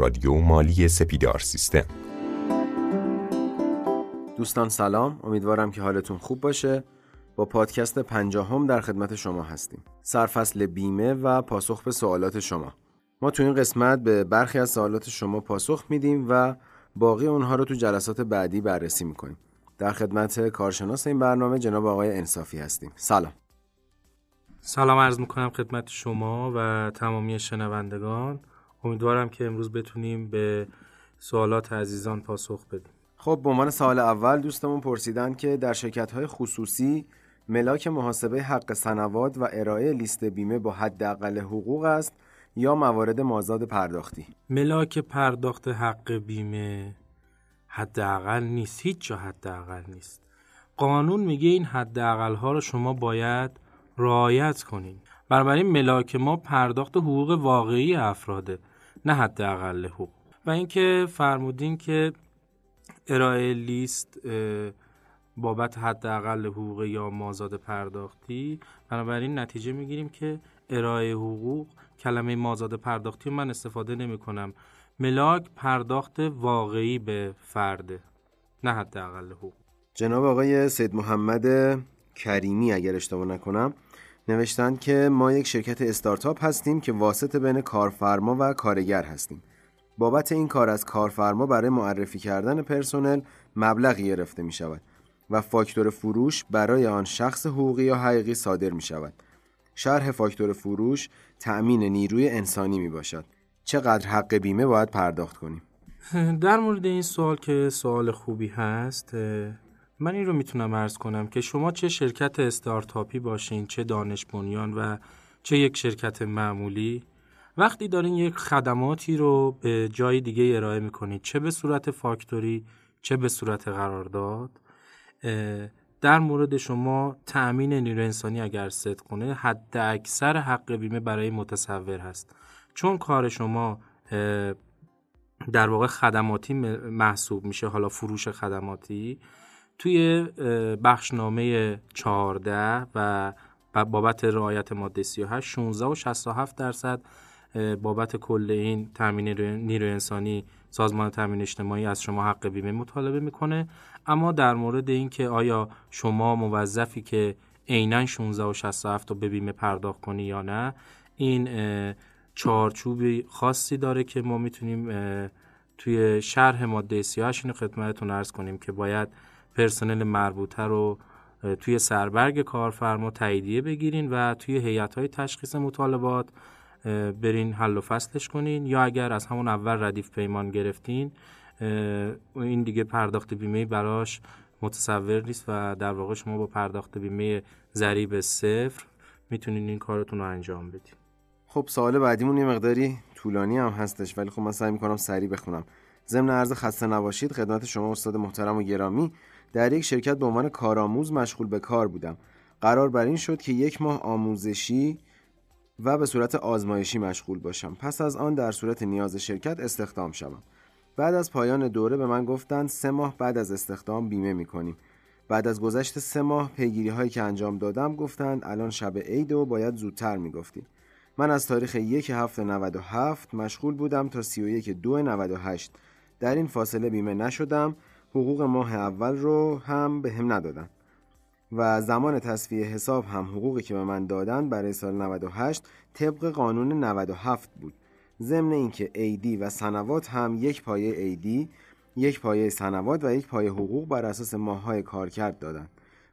رادیو مالی سپیدار سیستم. دوستان سلام امیدوارم که حالتون خوب باشه. با پادکست پنجاهم در خدمت شما هستیم. سرفصل بیمه و پاسخ به سوالات شما. ما تو این قسمت به برخی از سوالات شما پاسخ میدیم و باقی اونها رو تو جلسات بعدی بررسی می‌کنیم. در خدمت کارشناس این برنامه جناب آقای انصافی هستیم. سلام. سلام عرض می‌کنم خدمت شما و تمامی شنوندگان. امیدوارم که امروز بتونیم به سوالات عزیزان پاسخ بدیم. خب به عنوان سال اول دوستمون پرسیدن که در شرکت های خصوصی ملاک محاسبه حق سنوات و ارائه لیست بیمه با حداقل حقوق است یا موارد مازاد پرداختی؟ ملاک پرداخت حق بیمه حداقل نیست هیچ جا حداقل نیست. قانون میگه این حداقل ها رو شما باید رعایت کنین. بنابراین ملاک ما پرداخت حقوق واقعی افراده. نه حداقل حقوق و اینکه فرمودین که ارائه لیست بابت حداقل حقوق یا مازاد پرداختی بنابراین نتیجه می‌گیریم که ارائه حقوق کلمه مازاد پرداختی من استفاده نمی کنم ملاک پرداخت واقعی به فرده نه حداقل حقوق. جناب آقای سید محمد کریمی اگر اشتباه نکنم نوشتن که ما یک شرکت استارتاپ هستیم که واسط بین کارفرما و کارگر هستیم. بابت این کار از کارفرما برای معرفی کردن پرسنل مبلغی گرفته می شود و فاکتور فروش برای آن شخص حقوقی یا حقیقی صادر می شود. شرح فاکتور فروش تأمین نیروی انسانی می باشد. چقدر حق بیمه باید پرداخت کنیم؟ در مورد این سوال که سوال خوبی هست من این رو می‌تونم ارز کنم که شما چه شرکت استارتاپی باشین چه دانش بنیان و چه یک شرکت معمولی وقتی دارین یک خدماتی رو به جای دیگه ارائه می‌کنید چه به صورت فاکتوری چه به صورت قرارداد در مورد شما تأمین نیروی انسانی اگر صدق کنه حد اکثر حق بیمه برای متصور هست. چون کار شما در واقع خدماتی محسوب میشه حالا فروش خدماتی توی بخشنامه 14 و بابت رعایت ماده 38 16 و 67 درصد بابت کل این تامین نیروی انسانی سازمان تامین اجتماعی از شما حق بیمه مطالبه می‌کنه. اما در مورد اینکه آیا شما موظفی که عینا 16 و 67 رو به بیمه پرداخت کنی یا نه این چارچوبی خاصی داره که ما می‌تونیم توی شرح ماده 38 اینو خدمتتون عرض کنیم که باید پرسنل مربوطه رو توی سربرگ کارفرما تاییدیه بگیرین و توی هیئت های تشخیص مطالبات برین حل و فصلش کنین. یا اگر از همون اول ردیف پیمان گرفتین این دیگه پرداخت بیمه براش متصور نیست و در واقع شما با پرداخت بیمه ضریب صفر می‌تونین این کارتون رو انجام بدین. خب سوال بعدیمون یه مقداری طولانی هم هستش ولی خب من سعی می‌کنم سریع بخونم. ضمن عرض خسته نباشید خدمت شما استاد محترم و گرامی. در یک شرکت به عنوان کارآموز مشغول به کار بودم. قرار بر این شد که یک ماه آموزشی و به صورت آزمایشی مشغول باشم. پس از آن در صورت نیاز شرکت استخدام شوم. بعد از پایان دوره به من گفتند سه ماه بعد از استخدام بیمه می‌کنیم. بعد از گذشت سه ماه پیگیری هایی که انجام دادم گفتند الان شب عید و باید زودتر می‌گفتیم. من از تاریخ یک هفته 97 مشغول بودم تا 31 دو 98 در این فاصله بیمه نشدم. حقوق ماه اول رو هم به هم ندادن. و زمان تصفیه حساب هم حقوقی که به من دادن برای سال 98 طبق قانون 97 بود. ضمن اینکه ایدی و سنوات هم یک پایه ایدی یک پایه سنوات و یک پایه حقوق بر اساس ماههای کارکرد دادن.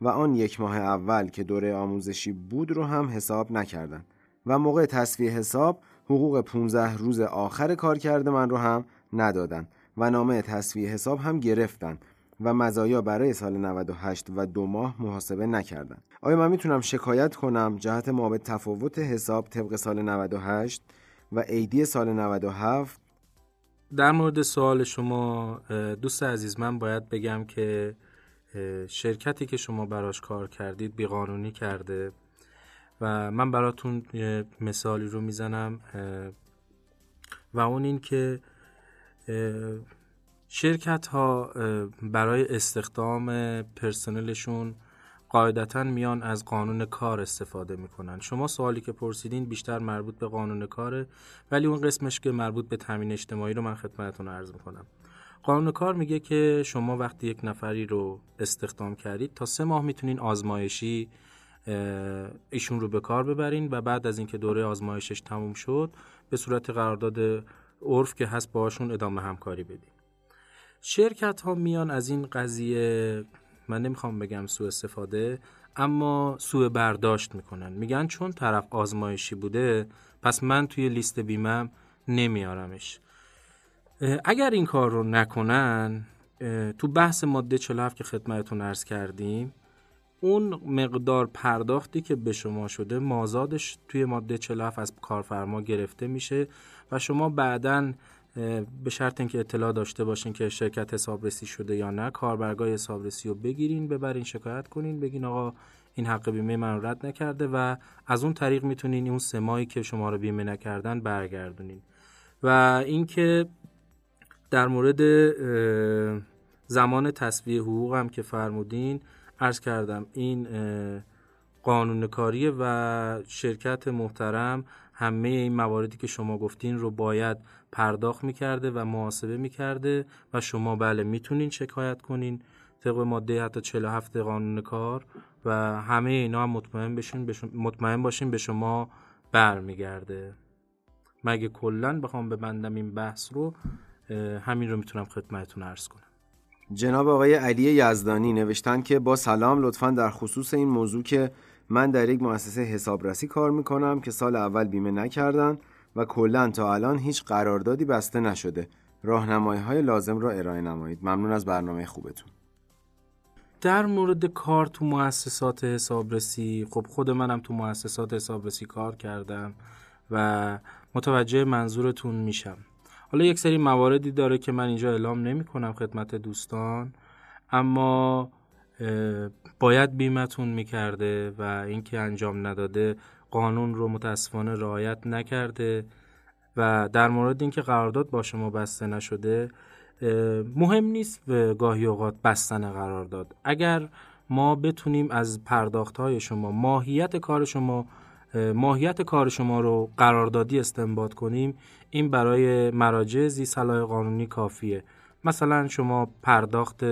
و آن یک ماه اول که دوره آموزشی بود رو هم حساب نکردن. و موقع تصفیه حساب حقوق 15 روز آخر کارکرد من رو هم ندادن. و نامه تصفیه حساب هم گرفتن و مزایا برای سال 98 و دو ماه محاسبه نکردن. آیا من می‌تونم شکایت کنم جهت ما تفاوت حساب طبق سال 98 و ایدی سال 97 در مورد سوال شما دوست عزیز من باید بگم که شرکتی که شما براش کار کردید بیقانونی کرده و من براتون مثالی رو می‌زنم و اون این که شرکت ها برای استخدام پرسنلشون قاعدتا میان از قانون کار استفاده می‌کنن. شما سوالی که پرسیدین بیشتر مربوط به قانون کاره ولی اون قسمش که مربوط به تامین اجتماعی رو من خدمتتون عرض می‌کنم. قانون کار میگه که شما وقتی یک نفری رو استخدام کردید تا سه ماه می‌تونین آزمایشی ایشون رو به کار ببرین و بعد از اینکه دوره آزمایشش تموم شد به صورت قرارداد عرف که هست باشون ادامه همکاری بدین شرکت ها میان از این قضیه من نمی‌خوام بگم سوء استفاده اما سوء برداشت می‌کنن. میگن چون طرف آزمایشی بوده پس من توی لیست بیمم نمیارمش. اگر این کار رو نکنن تو بحث ماده 47 که خدمتتون ارز کردیم اون مقدار پرداختی که به شما شده مازادش توی ماده 47 از کارفرما گرفته میشه و شما بعدا به شرط اینکه اطلاع داشته باشین که شرکت حسابرسی شده یا نه کاربرگاه حسابرسی رو بگیرین ببرین شکایت کنین بگین آقا این حق بیمه من رد نکرده و از اون طریق می‌تونین اون سه که شما رو بیمه نکردن برگردونین. و اینکه در مورد زمان تصویه حقوق هم که فرمودین عرض کردم این قانون کاریه و شرکت محترم همه این مواردی که شما گفتین رو باید پرداخت می‌کرده و محاسبه می‌کرده و شما بله می‌تونین شکایت کنین طبق ماده حتی 47 قانون کار و همه اینا هم مطمئن بشین مطمئن باشین به شما برمیگرده. مگه کلا بخوام ببندم این بحث رو؟ همین رو می‌تونم خدمتتون عرض کنم. جناب آقای علی یزدانی نوشتن که با سلام لطفا در خصوص این موضوع که من در یک مؤسسه حسابرسی کار می‌کنم که سال اول بیمه نکردن و کلا تا الان هیچ قراردادی بسته نشده. راهنمایی های لازم را ارائه نمایید. ممنون از برنامه خوبتون. در مورد کار تو مؤسسات حسابرسی خب خود منم تو مؤسسات حسابرسی کار کردم و متوجه منظورتون میشم. حالا یک سری مواردی داره که من اینجا اعلام نمی کنم خدمت دوستان اما باید بیمتون می‌کرده و اینکه انجام نداده قانون رو متاسفانه رعایت نکرده و در مورد اینکه قرارداد با شما بسته نشده مهم نیست به گاهی اوقات بستن قرارداد. اگر ما بتونیم از پرداخت های شما ماهیت کار شما ماهیت کار شما رو قراردادی استنباط کنیم این برای مراجع زی صلاح قانونی کافیه. مثلا شما پرداخت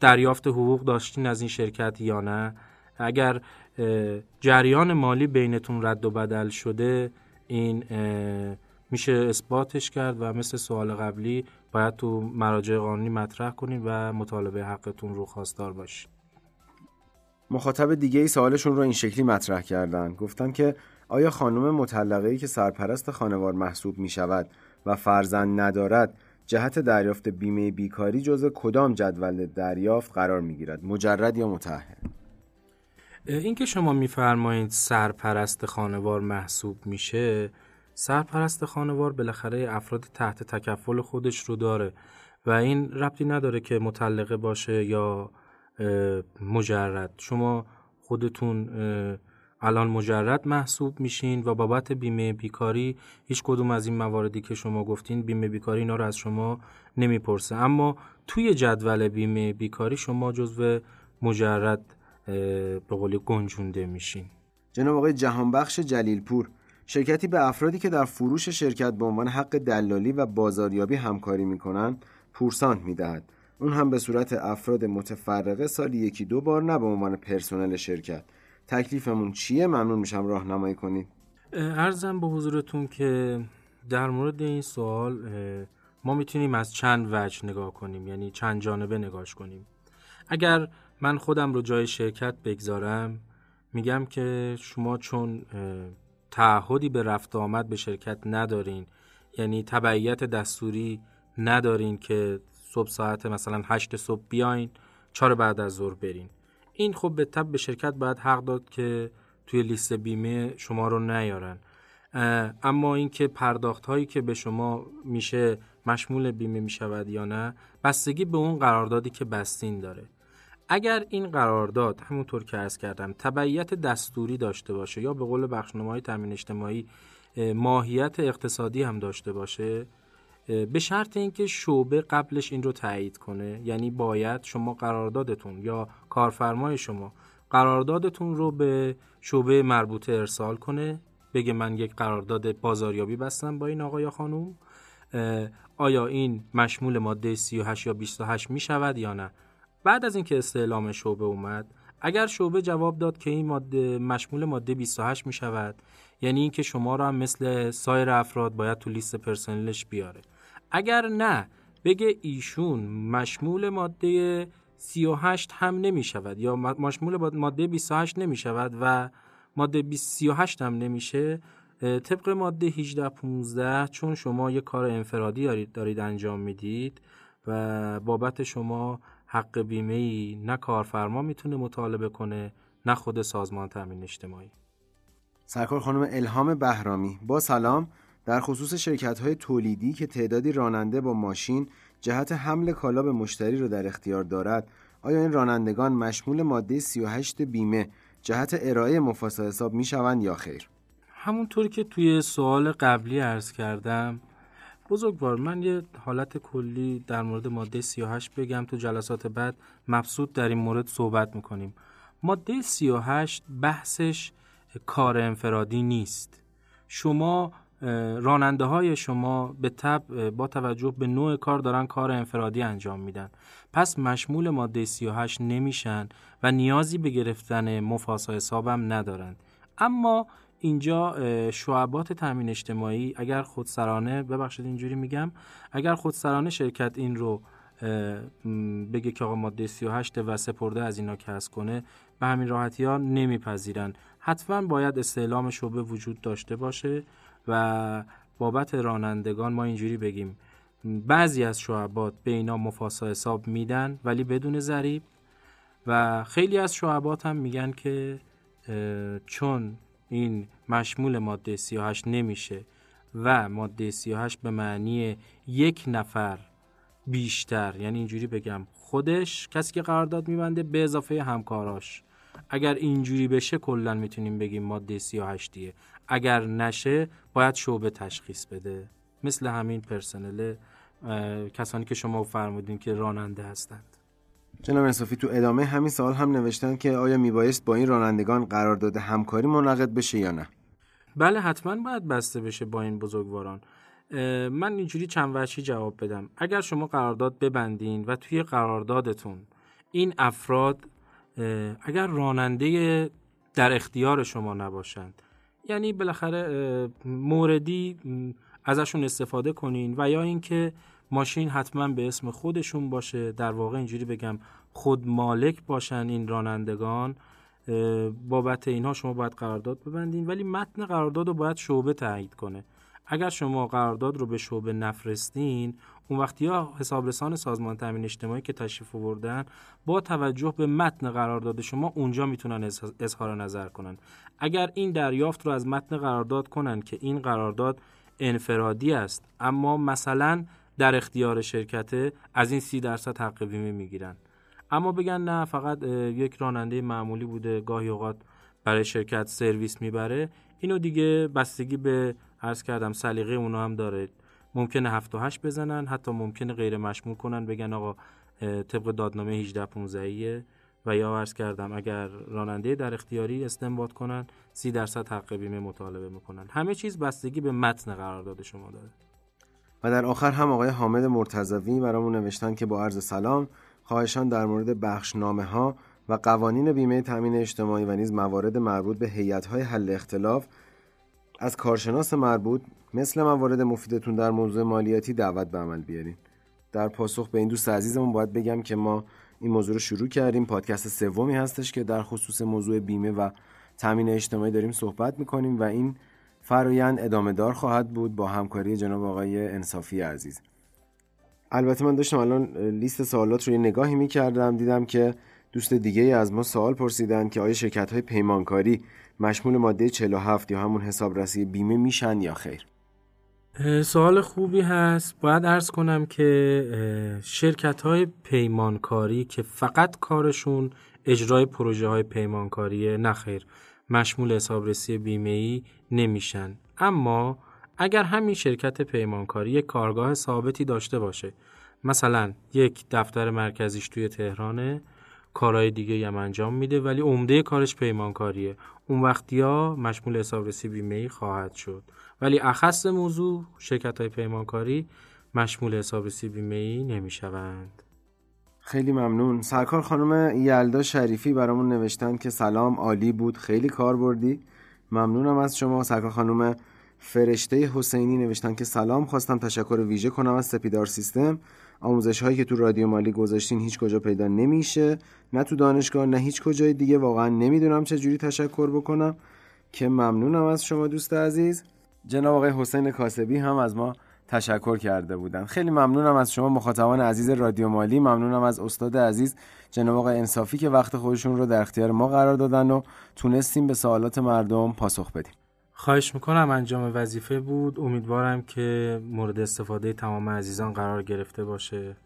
دریافت حقوق داشتین از این شرکت یا نه؟ اگر جریان مالی بینتون رد و بدل شده این میشه اثباتش کرد و مثل سوال قبلی باید تو مراجع قانونی مطرح کنید و مطالبه حقتون رو خواستار باشید. مخاطب دیگه ای سوالشون رو این شکلی مطرح کردن. گفتن که آیا خانم مطلقه ای که سرپرست خانوار محسوب می شود و فرزند ندارد جهت دریافت بیمه بیکاری جزء کدام جدول دریافت قرار می گیرد مجرد یا متأهل اینکه شما میفرمایید سرپرست خانوار محسوب میشه سرپرست خانوار بالاخره افراد تحت تکفل خودش رو داره و این ربطی نداره که مطلقه باشه یا مجرد. شما خودتون الان مجرد محسوب میشین و بابت بیمه بیکاری هیچ کدوم از این مواردی که شما گفتین بیمه بیکاری اینا رو از شما نمی‌پرسه. اما توی جدول بیمه بیکاری شما جزو مجرد به قولی گنجونده میشین. جناب آقای جهانبخش جلیلپور شرکتی به افرادی که در فروش شرکت به عنوان حق دلالی و بازاریابی همکاری می‌کنن پورسانت می‌دهد. اون هم به صورت افراد متفرقه سالی یکی دو بار نه به عنوان پرسنل شرکت. تکلیفمون چیه؟ ممنون میشم راهنمایی کنید ارزم به حضورتون که در مورد این سوال ما می‌تونیم از چند وجه نگاه کنیم یعنی چند جانبه نگاش کنیم. اگر من خودم رو جای شرکت بگذارم میگم که شما چون تعهدی به رفت آمد به شرکت ندارین یعنی تبعیت دستوری ندارین که صبح ساعت مثلا هشت صبح بیاین چهار بعد از ظهر برین. این خب به تب به شرکت باید حق داد که توی لیست بیمه شما رو نیارن. اما اینکه پرداخت هایی که به شما میشه مشمول بیمه می‌شود یا نه بستگی به اون قراردادی که بستین داره. اگر این قرارداد همونطور که ارز کردم تبعیت دستوری داشته باشه یا به قول بخشنامه های تامین اجتماعی ماهیت اقتصادی هم داشته باشه به شرط اینکه شعبه قبلش این رو تایید کنه یعنی باید شما قراردادتون یا کارفرمای شما قراردادتون رو به شعبه مربوطه ارسال کنه بگه من یک قرارداد بازاریابی بستم با این آقا یا خانوم آیا این مشمول ماده 38 یا 28 می شود یا نه؟ بعد از اینکه استعلام شعبه اومد اگر شعبه جواب داد که این ماده مشمول ماده 28 می شود یعنی اینکه شما را هم مثل سایر افراد باید تو لیست پرسنلش بیاره. اگر نه بگه ایشون مشمول ماده 38 هم نمی شود یا مشمول ماده 28 نمی شود و ماده 38 هم نمیشه طبق ماده 18 15 چون شما یه کار انفرادی دارید, دارید انجام می‌دید و بابت شما حق بیمه ای نه کارفرما می‌تونه مطالبه کنه نه خود سازمان تامین اجتماعی. سرکار خانم الهام بهرامی با سلام. در خصوص شرکت های تولیدی که تعدادی راننده با ماشین جهت حمل کالا به مشتری رو در اختیار دارد آیا این رانندگان مشمول ماده 38 بیمه جهت ارائه مفاسا حساب می شوند یا خیر؟ همونطور که توی سوال قبلی عرض کردم بزرگوار من یه حالت کلی در مورد ماده 38 بگم تو جلسات بعد مبسوط در این مورد صحبت می‌کنیم. ماده 38 بحثش کار انفرادی نیست. شما راننده های شما به تب با توجه به نوع کار دارن کار انفرادی انجام میدن. پس مشمول ماده 38 نمیشن و نیازی به گرفتن مفاسا حسابم ندارند اما اینجا شعبات تامین اجتماعی اگر خودسرانه ببخشید اینجوری میگم اگر خودسرانه شرکت این رو بگه که آقا ماده 38 و سپرده از اینا کسب کنه به همین راحتی ها نمیپذیرن. حتما باید استعلام شعبه وجود داشته باشه. و بابت رانندگان ما اینجوری بگیم. بعضی از شعبات به اینا مفاسا حساب میدن ولی بدون ضریب. و خیلی از شعبات هم میگن که چون این مشمول ماده 38 نمیشه و ماده 38 به معنی یک نفر بیشتر یعنی اینجوری بگم خودش کسی که قرارداد میبنده به اضافه همکاراش. اگر اینجوری بشه کلا می‌تونیم بگیم ماده 38 دیه اگر نشه باید شعبه تشخیص بده. مثل همین پرسنل کسانی که شما فرمودین که راننده هستند. جناب انصافی تو ادامه همین سوال هم نوشتن که آیا میبایست با این رانندگان قرارداد همکاری منعقد بشه یا نه؟ بله حتما باید بسته بشه با این بزرگواران. من اینجوری چند وجهی جواب بدم. اگر شما قرارداد ببندین و توی قراردادتون این افراد اگر راننده در اختیار شما نباشند یعنی بالاخره موردی ازشون استفاده کنین و یا اینکه ماشین حتما به اسم خودشون باشه. در واقع اینجوری بگم خود مالک باشن این رانندگان. بابت اینها شما باید قرارداد ببندین ولی متن قرارداد رو باید شعبه تایید کنه. اگر شما قرارداد رو به شعبه نفرستین اون وقتی ها حسابرسان سازمان تامین اجتماعی که تشریف آوردن با توجه به متن قرارداد شما اونجا می‌تونن اظهار نظر کنن. اگر این دریافت رو از متن قرارداد کنن که این قرارداد انفرادی است اما مثلا در اختیار شرکته از این سی درصد حق بیمه می‌گیرن. اما بگن نه فقط یک راننده معمولی بوده گاهی اوقات برای شرکت سرویس می‌بره. اینو دیگه بستگی به عرض کردم سلیقه اونا هم داره. ممکنه 7 و 8 بزنن حتی ممکنه غیر مشمول کنن بگن آقا طبق دادنامه 18 15 و یا عرض کردم اگر راننده در اختیاری استنباط کنن 30 درصد حق بیمه مطالبه می‌کنن. همه چیز بستگی به متن قرارداد شما داره. و در آخر هم آقای حامد مرتضوی برامون نوشتن که با عرض سلام خواهشان در مورد بخشنامه ها و قوانین بیمه تامین اجتماعی و نیز موارد مربوط به هیئت‌های حل اختلاف از کارشناس مربوط مثل موارد مفیدتون در موضوع مالیاتی دعوت به عمل بیارین. در پاسخ به این دوست عزیزمون باید بگم که ما این موضوع رو شروع کردیم. پادکست سومی هستش که در خصوص موضوع بیمه و تامین اجتماعی داریم صحبت می‌کنیم و این فرایند ادامه دار خواهد بود با همکاری جناب آقای انصافی عزیز. البته من داشتم الان لیست سوالات رو یه نگاهی می‌کردم. دیدم که دوست دیگه از ما سوال پرسیدن که آیا شرکت های پیمانکاری مشمول ماده 47 یا همون حسابرسی بیمه میشن یا خیر؟ سوال خوبی هست. باید ارز کنم که شرکت های پیمانکاری که فقط کارشون اجرای پروژه های پیمانکاریه نخیر مشمول حسابرسی بیمه ای نمیشن. اما اگر همین شرکت پیمانکاری یک کارگاه ثابتی داشته باشه مثلا یک دفتر مرکزیش توی تهرانه کارهای دیگه هم انجام میده ولی عمده کارش پیمانکاریه. اون وقتی ها مشمول حسابرسی بیمه ای خواهد شد. ولی اخص موضوع شرکت های پیمانکاری مشمول حسابرسی بیمه ای نمی‌شوند. خیلی ممنون. سرکار خانم یلدا شریفی برامون نوشتن که سلام عالی بود. خیلی کار بردی. ممنونم از شما. سرکار خانم فرشته حسینی نوشتن که سلام خواستم تشکر ویژه کنم از سپیدار سیستم. آموزش هایی که تو رادیو مالی گذاشتین هیچ کجا پیدا نمیشه. نه تو دانشگاه نه هیچ کجای دیگه. واقعا نمی‌دونم چه جوری تشکر بکنم. که ممنونم از شما دوست عزیز. جناب آقای حسین کاسبی هم از ما تشکر کرده بودن خیلی ممنونم از شما مخاطبان عزیز رادیو مالی. ممنونم از استاد عزیز جناب آقای انصافی که وقت خودشون رو در اختیار ما قرار دادن و تونستیم به سوالات مردم پاسخ بدیم. خواهش می‌کنم انجام وظیفه بود. امیدوارم که مورد استفاده تمام عزیزان قرار گرفته باشه.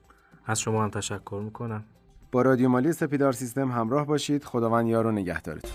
از شما هم تشکر می‌کنم. با رادیو مالی سپیدار سیستم همراه باشید. خداوند یار و نگهدارتون.